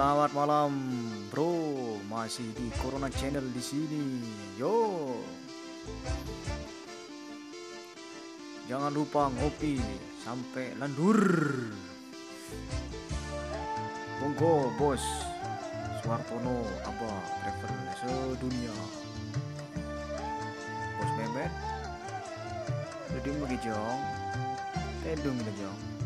Selamat malam, bro. Masih di Corona Channel di sini. Yo. Jangan lupa ngopi sampai landur. Monggo, bos. Suartono apa driver sedunia. Bos Memet. Jadi mau jong. Tedung jong.